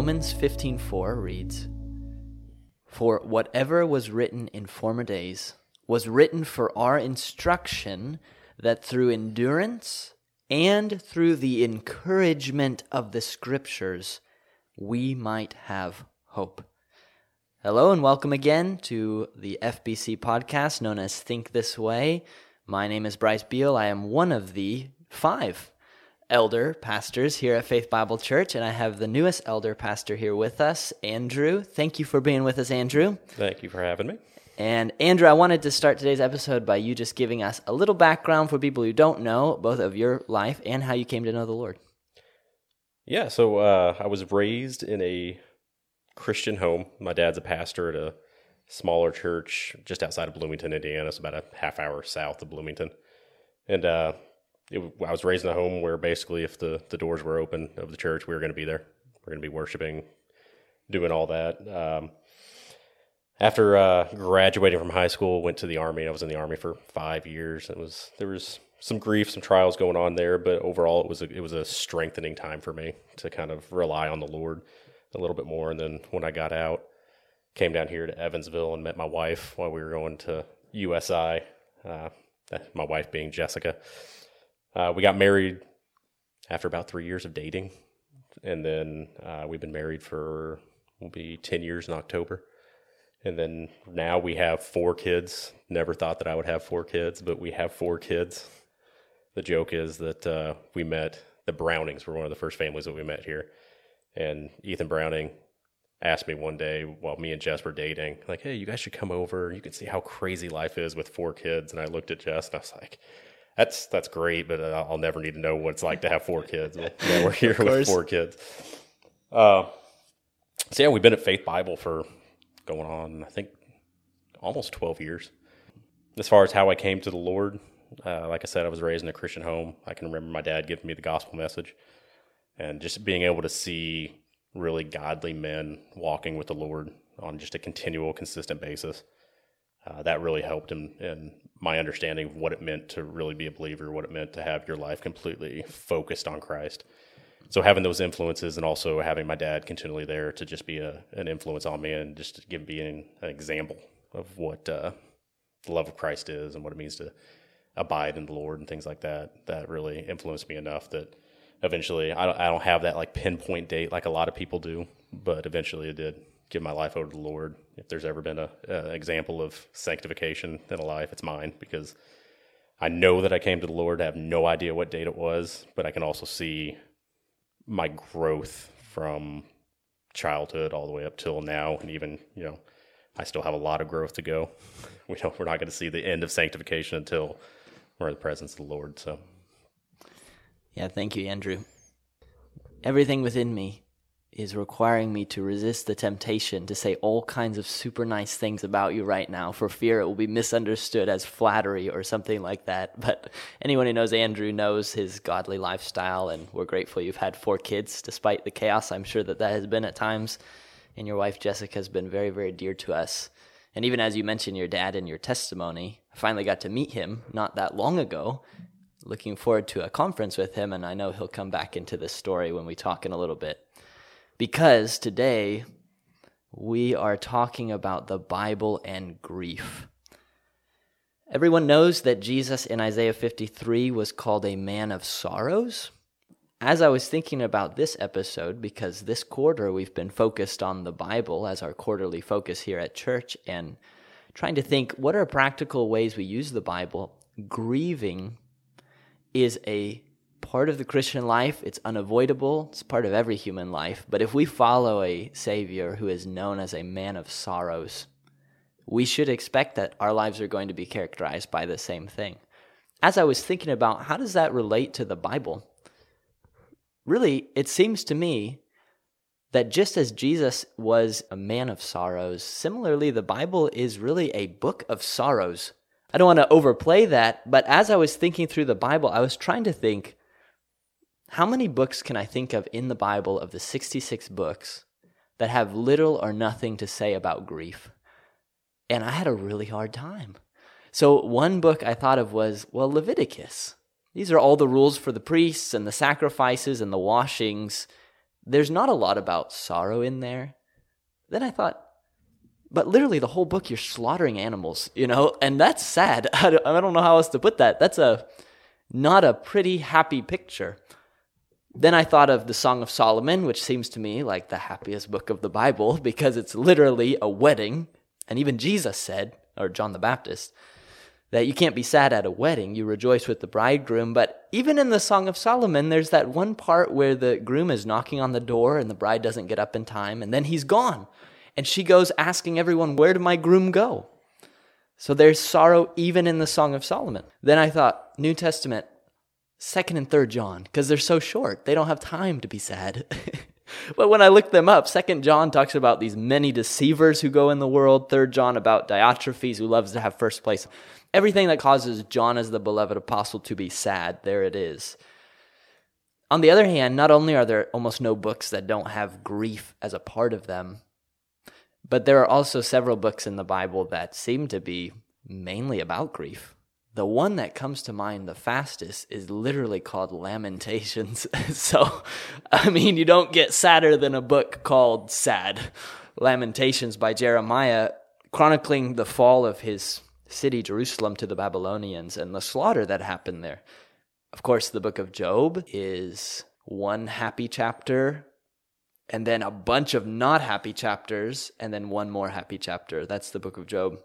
Romans 15:4 reads, "For whatever was written in former days was written for our instruction, that through endurance and through the encouragement of the scriptures we might have hope." Hello and welcome again to the FBC podcast known as Think This Way. My name is Bryce Beal. I am one of the five elder pastors here at Faith Bible Church, and I have the newest elder pastor here with us, Andrew. Thank you for being with us, Andrew. Thank you for having me. And Andrew, I wanted to start today's episode by you just giving us a little background for people who don't know both of your life and how you came to know the Lord. Yeah, so uh, I was raised in a Christian home. My dad's a pastor at a smaller church just outside of Bloomington, Indiana. It's about a half hour south of Bloomington. And uh, it, I was raised in a home where basically, if the, the doors were open of the church, we were going to be there. We are going to be worshiping, doing all that. Um, after uh, graduating from high school, went to the army. I was in the army for five years. It was there was some grief, some trials going on there, but overall, it was a, it was a strengthening time for me to kind of rely on the Lord a little bit more. And then when I got out, came down here to Evansville and met my wife while we were going to USI. Uh, my wife being Jessica. Uh, we got married after about three years of dating, and then uh, we've been married for will be ten years in October. And then now we have four kids. Never thought that I would have four kids, but we have four kids. The joke is that uh, we met the Brownings were one of the first families that we met here, and Ethan Browning asked me one day while me and Jess were dating, like, "Hey, you guys should come over. You can see how crazy life is with four kids." And I looked at Jess and I was like, "That's that's great, but uh, I'll never need to know what it's like to have four kids." Yeah, we're here with four kids. Uh, so yeah, we've been at Faith Bible for going on, I think, almost twelve years. As far as how I came to the Lord, uh, like I said, I was raised in a Christian home. I can remember my dad giving me the gospel message, and just being able to see really godly men walking with the Lord on just a continual, consistent basis. Uh, that really helped in, in my understanding of what it meant to really be a believer, what it meant to have your life completely focused on Christ. So having those influences and also having my dad continually there to just be a, an influence on me and just to give being an example of what uh, the love of Christ is and what it means to abide in the Lord and things like that. That really influenced me enough that eventually I don't, I don't have that like pinpoint date like a lot of people do, but eventually it did give my life over to the Lord. If there's ever been a, a example of sanctification in a life, it's mine because I know that I came to the Lord. I have no idea what date it was, but I can also see my growth from childhood all the way up till now, and even you know, I still have a lot of growth to go. We don't, we're not going to see the end of sanctification until we're in the presence of the Lord. So. Yeah, thank you, Andrew. Everything within me is requiring me to resist the temptation to say all kinds of super nice things about you right now for fear it will be misunderstood as flattery or something like that. But anyone who knows Andrew knows his godly lifestyle, and we're grateful you've had four kids despite the chaos I'm sure that that has been at times. And your wife Jessica has been very, very dear to us. And even as you mentioned your dad in your testimony, I finally got to meet him not that long ago, looking forward to a conference with him, and I know he'll come back into this story when we talk in a little bit. Because today we are talking about the Bible and grief. Everyone knows that Jesus in Isaiah 53 was called a man of sorrows. As I was thinking about this episode, because this quarter we've been focused on the Bible as our quarterly focus here at church, and trying to think what are practical ways we use the Bible, grieving is a part of the Christian life. It's unavoidable. It's part of every human life. But if we follow a Savior who is known as a man of sorrows, we should expect that our lives are going to be characterized by the same thing. As I was thinking about how does that relate to the Bible, really, it seems to me that just as Jesus was a man of sorrows, similarly, the Bible is really a book of sorrows. I don't want to overplay that, but as I was thinking through the Bible, I was trying to think how many books can I think of in the Bible of the 66 books that have little or nothing to say about grief? And I had a really hard time. So, one book I thought of was, well, Leviticus. These are all the rules for the priests and the sacrifices and the washings there's not a lot about sorrow in there. Then I thought, but literally the whole book you're slaughtering animals, you know, and that's sad. I don't know how else to put that. That's a not a pretty happy picture. Then I thought of the Song of Solomon, which seems to me like the happiest book of the Bible because it's literally a wedding. And even Jesus said, or John the Baptist, that you can't be sad at a wedding, you rejoice with the bridegroom. But even in the Song of Solomon, there's that one part where the groom is knocking on the door and the bride doesn't get up in time, and then he's gone. And she goes asking everyone, Where did my groom go? So there's sorrow even in the Song of Solomon. Then I thought, New Testament, second and third John, because they're so short. They don't have time to be sad. but when I looked them up, second John talks about these many deceivers who go in the world. Third John about Diotrephes who loves to have first place. Everything that causes John as the beloved apostle to be sad, there it is. On the other hand, not only are there almost no books that don't have grief as a part of them, but there are also several books in the Bible that seem to be mainly about grief. The one that comes to mind the fastest is literally called Lamentations. so, I mean, you don't get sadder than a book called Sad. Lamentations by Jeremiah, chronicling the fall of his city, Jerusalem, to the Babylonians and the slaughter that happened there. Of course, the book of Job is one happy chapter and then a bunch of not happy chapters, and then one more happy chapter. That's the book of Job.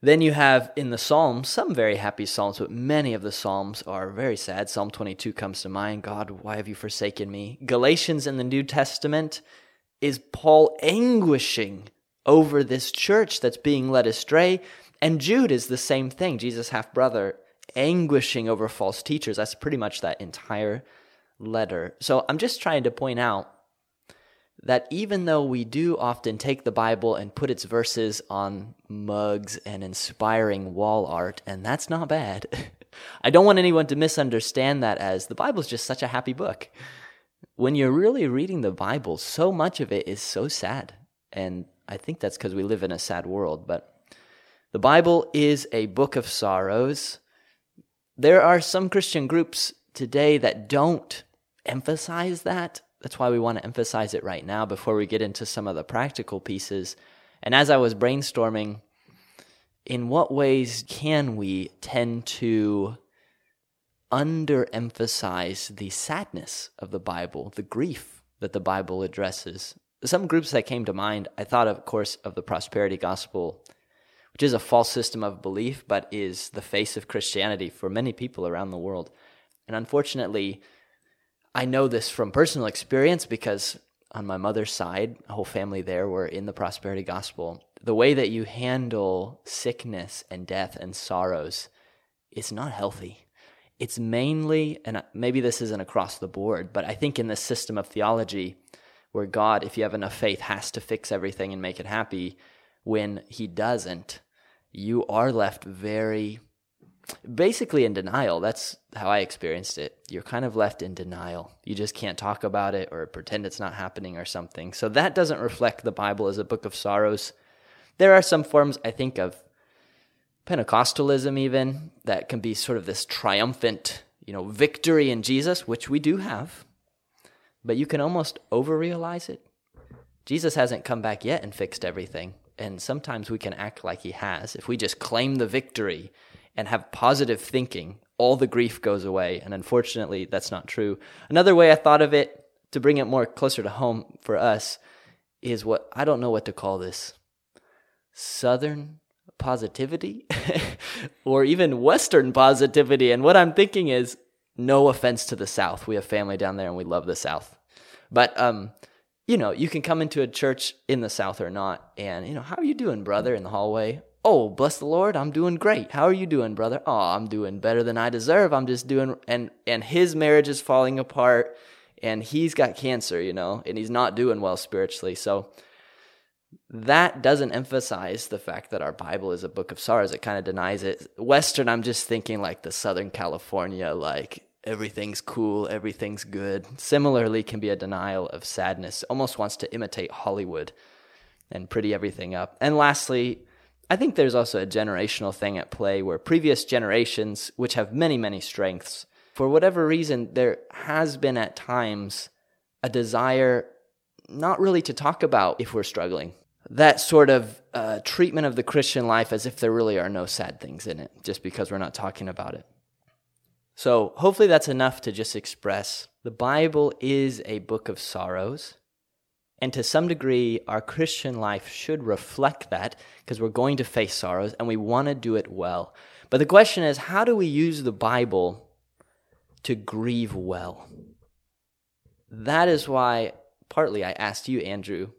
Then you have in the Psalms some very happy Psalms, but many of the Psalms are very sad. Psalm 22 comes to mind God, why have you forsaken me? Galatians in the New Testament is Paul anguishing over this church that's being led astray. And Jude is the same thing, Jesus' half brother, anguishing over false teachers. That's pretty much that entire letter. So I'm just trying to point out that even though we do often take the Bible and put its verses on mugs and inspiring wall art, and that's not bad, I don't want anyone to misunderstand that as the Bible is just such a happy book. When you're really reading the Bible, so much of it is so sad. And I think that's because we live in a sad world. But the Bible is a book of sorrows. There are some Christian groups today that don't emphasize that that's why we want to emphasize it right now before we get into some of the practical pieces. And as I was brainstorming, in what ways can we tend to underemphasize the sadness of the Bible, the grief that the Bible addresses? Some groups that came to mind, I thought, of course, of the prosperity gospel, which is a false system of belief, but is the face of Christianity for many people around the world. And unfortunately, I know this from personal experience because on my mother's side, a whole family there were in the prosperity gospel. The way that you handle sickness and death and sorrows is not healthy. It's mainly, and maybe this isn't across the board, but I think in this system of theology, where God, if you have enough faith, has to fix everything and make it happy, when He doesn't, you are left very basically in denial. That's how I experienced it. You're kind of left in denial. You just can't talk about it or pretend it's not happening or something. So that doesn't reflect the Bible as a book of sorrows. There are some forms, I think, of Pentecostalism, even, that can be sort of this triumphant, you know, victory in Jesus, which we do have. But you can almost overrealize it. Jesus hasn't come back yet and fixed everything. And sometimes we can act like he has. If we just claim the victory and have positive thinking, all the grief goes away. And unfortunately, that's not true. Another way I thought of it to bring it more closer to home for us is what I don't know what to call this Southern positivity or even Western positivity. And what I'm thinking is no offense to the South. We have family down there and we love the South. But, um, you know, you can come into a church in the South or not, and, you know, how are you doing, brother, in the hallway? Oh, bless the Lord, I'm doing great. How are you doing, brother? Oh, I'm doing better than I deserve. I'm just doing and and his marriage is falling apart and he's got cancer, you know, and he's not doing well spiritually. So that doesn't emphasize the fact that our Bible is a book of sorrows. It kind of denies it. Western, I'm just thinking like the Southern California, like everything's cool, everything's good. Similarly, can be a denial of sadness. Almost wants to imitate Hollywood and pretty everything up. And lastly, I think there's also a generational thing at play where previous generations, which have many, many strengths, for whatever reason, there has been at times a desire not really to talk about if we're struggling. That sort of uh, treatment of the Christian life as if there really are no sad things in it, just because we're not talking about it. So, hopefully, that's enough to just express the Bible is a book of sorrows. And to some degree, our Christian life should reflect that because we're going to face sorrows and we want to do it well. But the question is how do we use the Bible to grieve well? That is why, partly, I asked you, Andrew,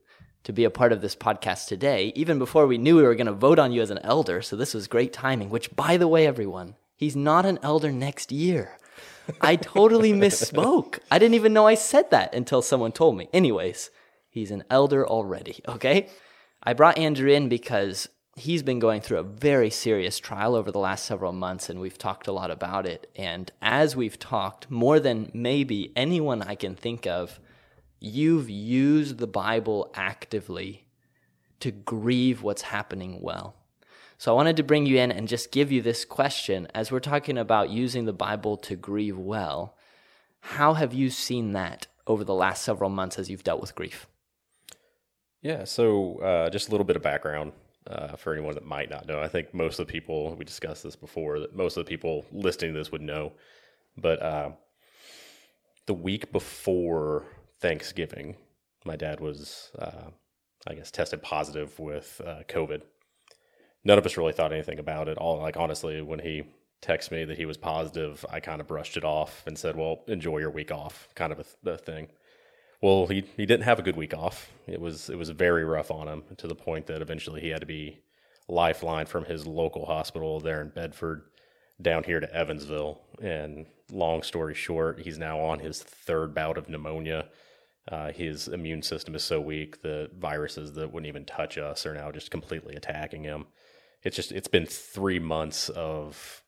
to be a part of this podcast today, even before we knew we were going to vote on you as an elder. So this was great timing, which, by the way, everyone, he's not an elder next year. I totally misspoke. I didn't even know I said that until someone told me. Anyways, he's an elder already, okay? I brought Andrew in because he's been going through a very serious trial over the last several months, and we've talked a lot about it. And as we've talked, more than maybe anyone I can think of, you've used the Bible actively to grieve what's happening well. So I wanted to bring you in and just give you this question as we're talking about using the Bible to grieve well. How have you seen that over the last several months as you've dealt with grief? Yeah, so uh, just a little bit of background uh, for anyone that might not know. I think most of the people, we discussed this before, that most of the people listening to this would know. But uh, the week before Thanksgiving, my dad was, uh, I guess, tested positive with uh, COVID. None of us really thought anything about it. All like honestly, when he texted me that he was positive, I kind of brushed it off and said, "Well, enjoy your week off," kind of a, a thing. Well, he he didn't have a good week off. It was it was very rough on him to the point that eventually he had to be lifeline from his local hospital there in Bedford down here to Evansville. And long story short, he's now on his third bout of pneumonia. Uh, his immune system is so weak, the viruses that wouldn't even touch us are now just completely attacking him. It's just it's been three months of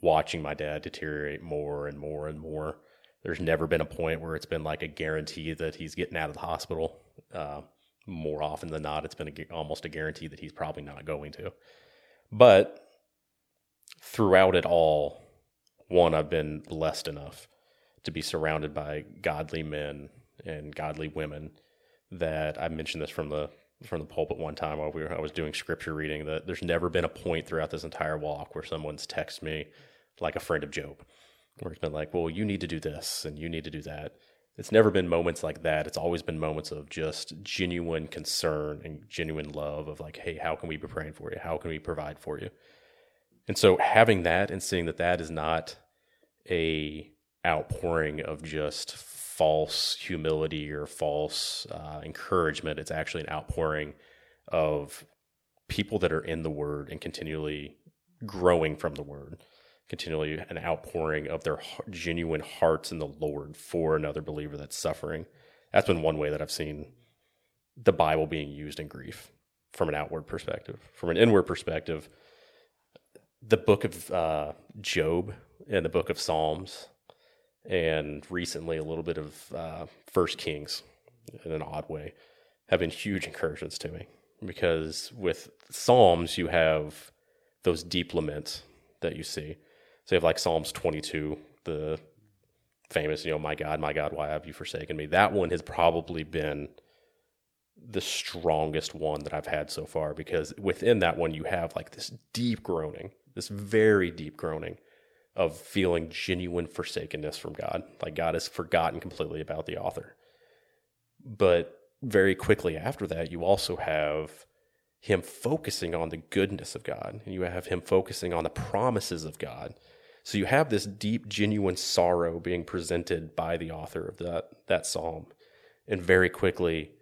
watching my dad deteriorate more and more and more there's never been a point where it's been like a guarantee that he's getting out of the hospital. Uh, more often than not, it's been a, almost a guarantee that he's probably not going to. But throughout it all, one, I've been blessed enough to be surrounded by godly men and godly women that I mentioned this from the from the pulpit one time while we were, I was doing scripture reading that there's never been a point throughout this entire walk where someone's texted me like a friend of Job where it's been like, well, you need to do this and you need to do that. It's never been moments like that. It's always been moments of just genuine concern and genuine love of like, hey, how can we be praying for you? How can we provide for you? And so having that and seeing that that is not a outpouring of just false humility or false uh, encouragement. It's actually an outpouring of people that are in the word and continually growing from the word continually an outpouring of their genuine hearts in the Lord for another believer that's suffering. That's been one way that I've seen the Bible being used in grief from an outward perspective. From an inward perspective, the book of uh, Job and the book of Psalms, and recently a little bit of uh, First Kings in an odd way, have been huge encouragements to me because with Psalms you have those deep laments that you see so you have like Psalms 22, the famous, you know, my God, my God, why have you forsaken me? That one has probably been the strongest one that I've had so far because within that one, you have like this deep groaning, this very deep groaning of feeling genuine forsakenness from God. Like God has forgotten completely about the author. But very quickly after that, you also have him focusing on the goodness of God, and you have him focusing on the promises of God so you have this deep, genuine sorrow being presented by the author of that that psalm, and very quickly,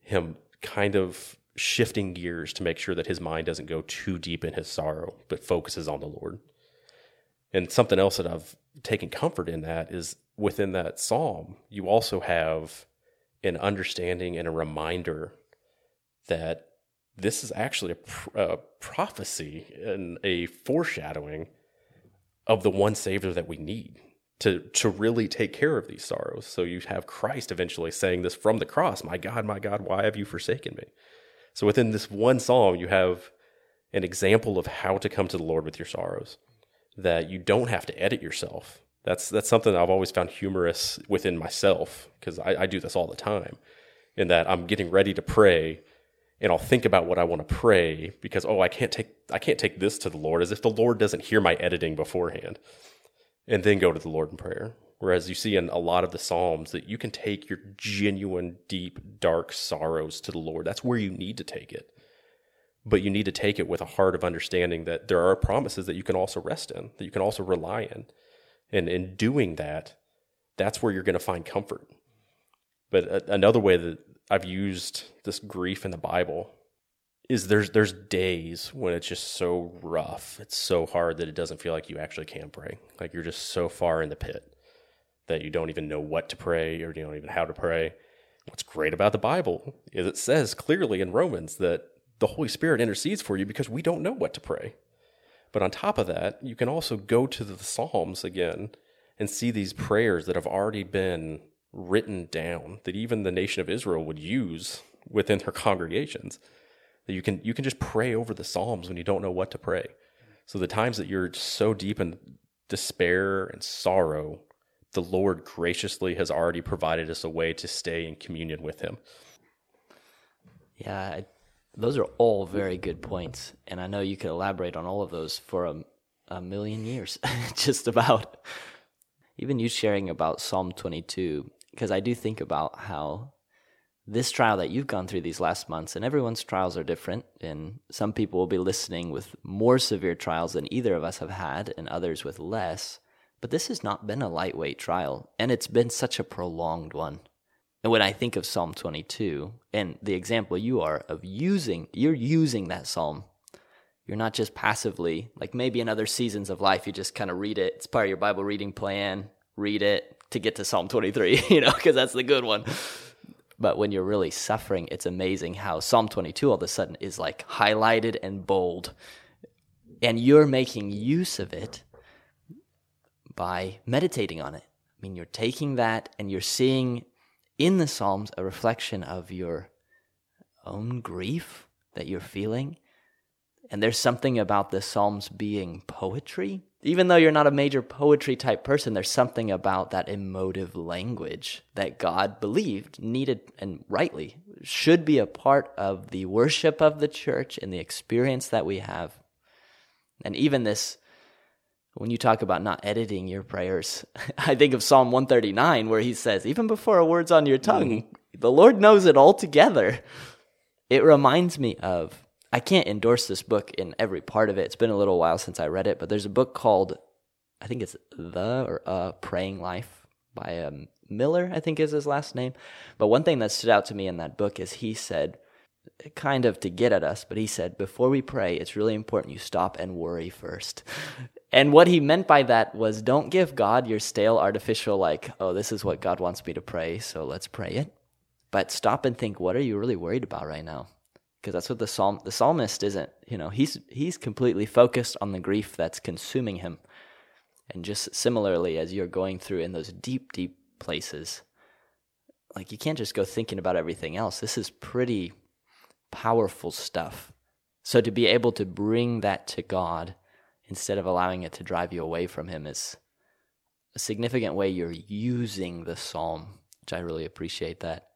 him kind of shifting gears to make sure that his mind doesn't go too deep in his sorrow, but focuses on the Lord. And something else that I've taken comfort in that is within that psalm, you also have an understanding and a reminder that this is actually a, a prophecy and a foreshadowing of the one Savior that we need to to really take care of these sorrows. So you have Christ eventually saying this from the cross, "My God, my God, why have you forsaken me?" So within this one psalm, you have an example of how to come to the Lord with your sorrows. That you don't have to edit yourself. That's that's something I've always found humorous within myself because I, I do this all the time. In that I'm getting ready to pray, and I'll think about what I want to pray because oh I can't take I can't take this to the Lord as if the Lord doesn't hear my editing beforehand, and then go to the Lord in prayer. Whereas you see in a lot of the Psalms that you can take your genuine, deep, dark sorrows to the Lord. That's where you need to take it. But you need to take it with a heart of understanding that there are promises that you can also rest in, that you can also rely in. And in doing that, that's where you're going to find comfort. But another way that I've used this grief in the Bible is there's there's days when it's just so rough, it's so hard that it doesn't feel like you actually can pray. Like you're just so far in the pit that you don't even know what to pray or you don't even how to pray. What's great about the Bible is it says clearly in Romans that the Holy Spirit intercedes for you because we don't know what to pray. But on top of that, you can also go to the Psalms again and see these prayers that have already been written down that even the nation of Israel would use within their congregations. That you can you can just pray over the Psalms when you don't know what to pray. So the times that you're so deep in despair and sorrow, the Lord graciously has already provided us a way to stay in communion with Him. Yeah, those are all very good points, and I know you could elaborate on all of those for a, a million years, just about. Even you sharing about Psalm 22, because I do think about how this trial that you've gone through these last months, and everyone's trials are different, and some people will be listening with more severe trials than either of us have had, and others with less. But this has not been a lightweight trial, and it's been such a prolonged one. And when I think of Psalm 22 and the example you are of using, you're using that psalm. You're not just passively, like maybe in other seasons of life, you just kind of read it. It's part of your Bible reading plan, read it to get to Psalm 23, you know, because that's the good one. But when you're really suffering, it's amazing how Psalm 22 all of a sudden is like highlighted and bold. And you're making use of it by meditating on it. I mean, you're taking that and you're seeing in the Psalms a reflection of your own grief that you're feeling. And there's something about the Psalms being poetry. Even though you're not a major poetry type person, there's something about that emotive language that God believed needed and rightly should be a part of the worship of the church and the experience that we have. And even this when you talk about not editing your prayers, I think of Psalm 139 where he says, even before a word's on your tongue, mm-hmm. the Lord knows it all together. It reminds me of, I can't endorse this book in every part of it. It's been a little while since I read it, but there's a book called, I think it's The or uh, Praying Life by um, Miller, I think is his last name. But one thing that stood out to me in that book is he said, kind of to get at us, but he said, before we pray, it's really important you stop and worry first. And what he meant by that was don't give God your stale, artificial, like, oh, this is what God wants me to pray, so let's pray it. But stop and think, what are you really worried about right now? Because that's what the psalm the psalmist isn't, you know, he's he's completely focused on the grief that's consuming him. And just similarly as you're going through in those deep, deep places, like you can't just go thinking about everything else. This is pretty powerful stuff. So to be able to bring that to God instead of allowing it to drive you away from Him is a significant way you're using the psalm, which I really appreciate that.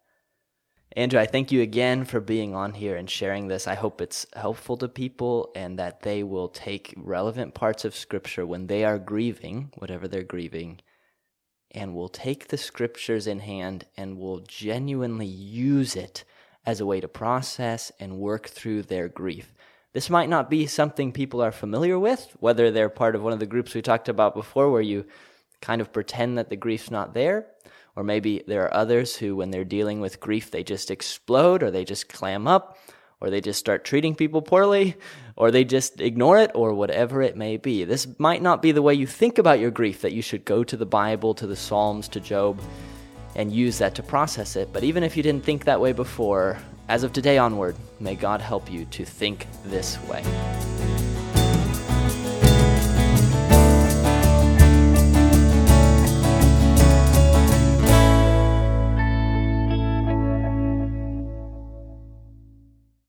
Andrew, I thank you again for being on here and sharing this. I hope it's helpful to people and that they will take relevant parts of Scripture when they are grieving, whatever they're grieving, and will take the Scriptures in hand and will genuinely use it as a way to process and work through their grief. This might not be something people are familiar with, whether they're part of one of the groups we talked about before where you kind of pretend that the grief's not there, or maybe there are others who, when they're dealing with grief, they just explode or they just clam up or they just start treating people poorly or they just ignore it or whatever it may be. This might not be the way you think about your grief, that you should go to the Bible, to the Psalms, to Job, and use that to process it. But even if you didn't think that way before, as of today onward, may God help you to think this way.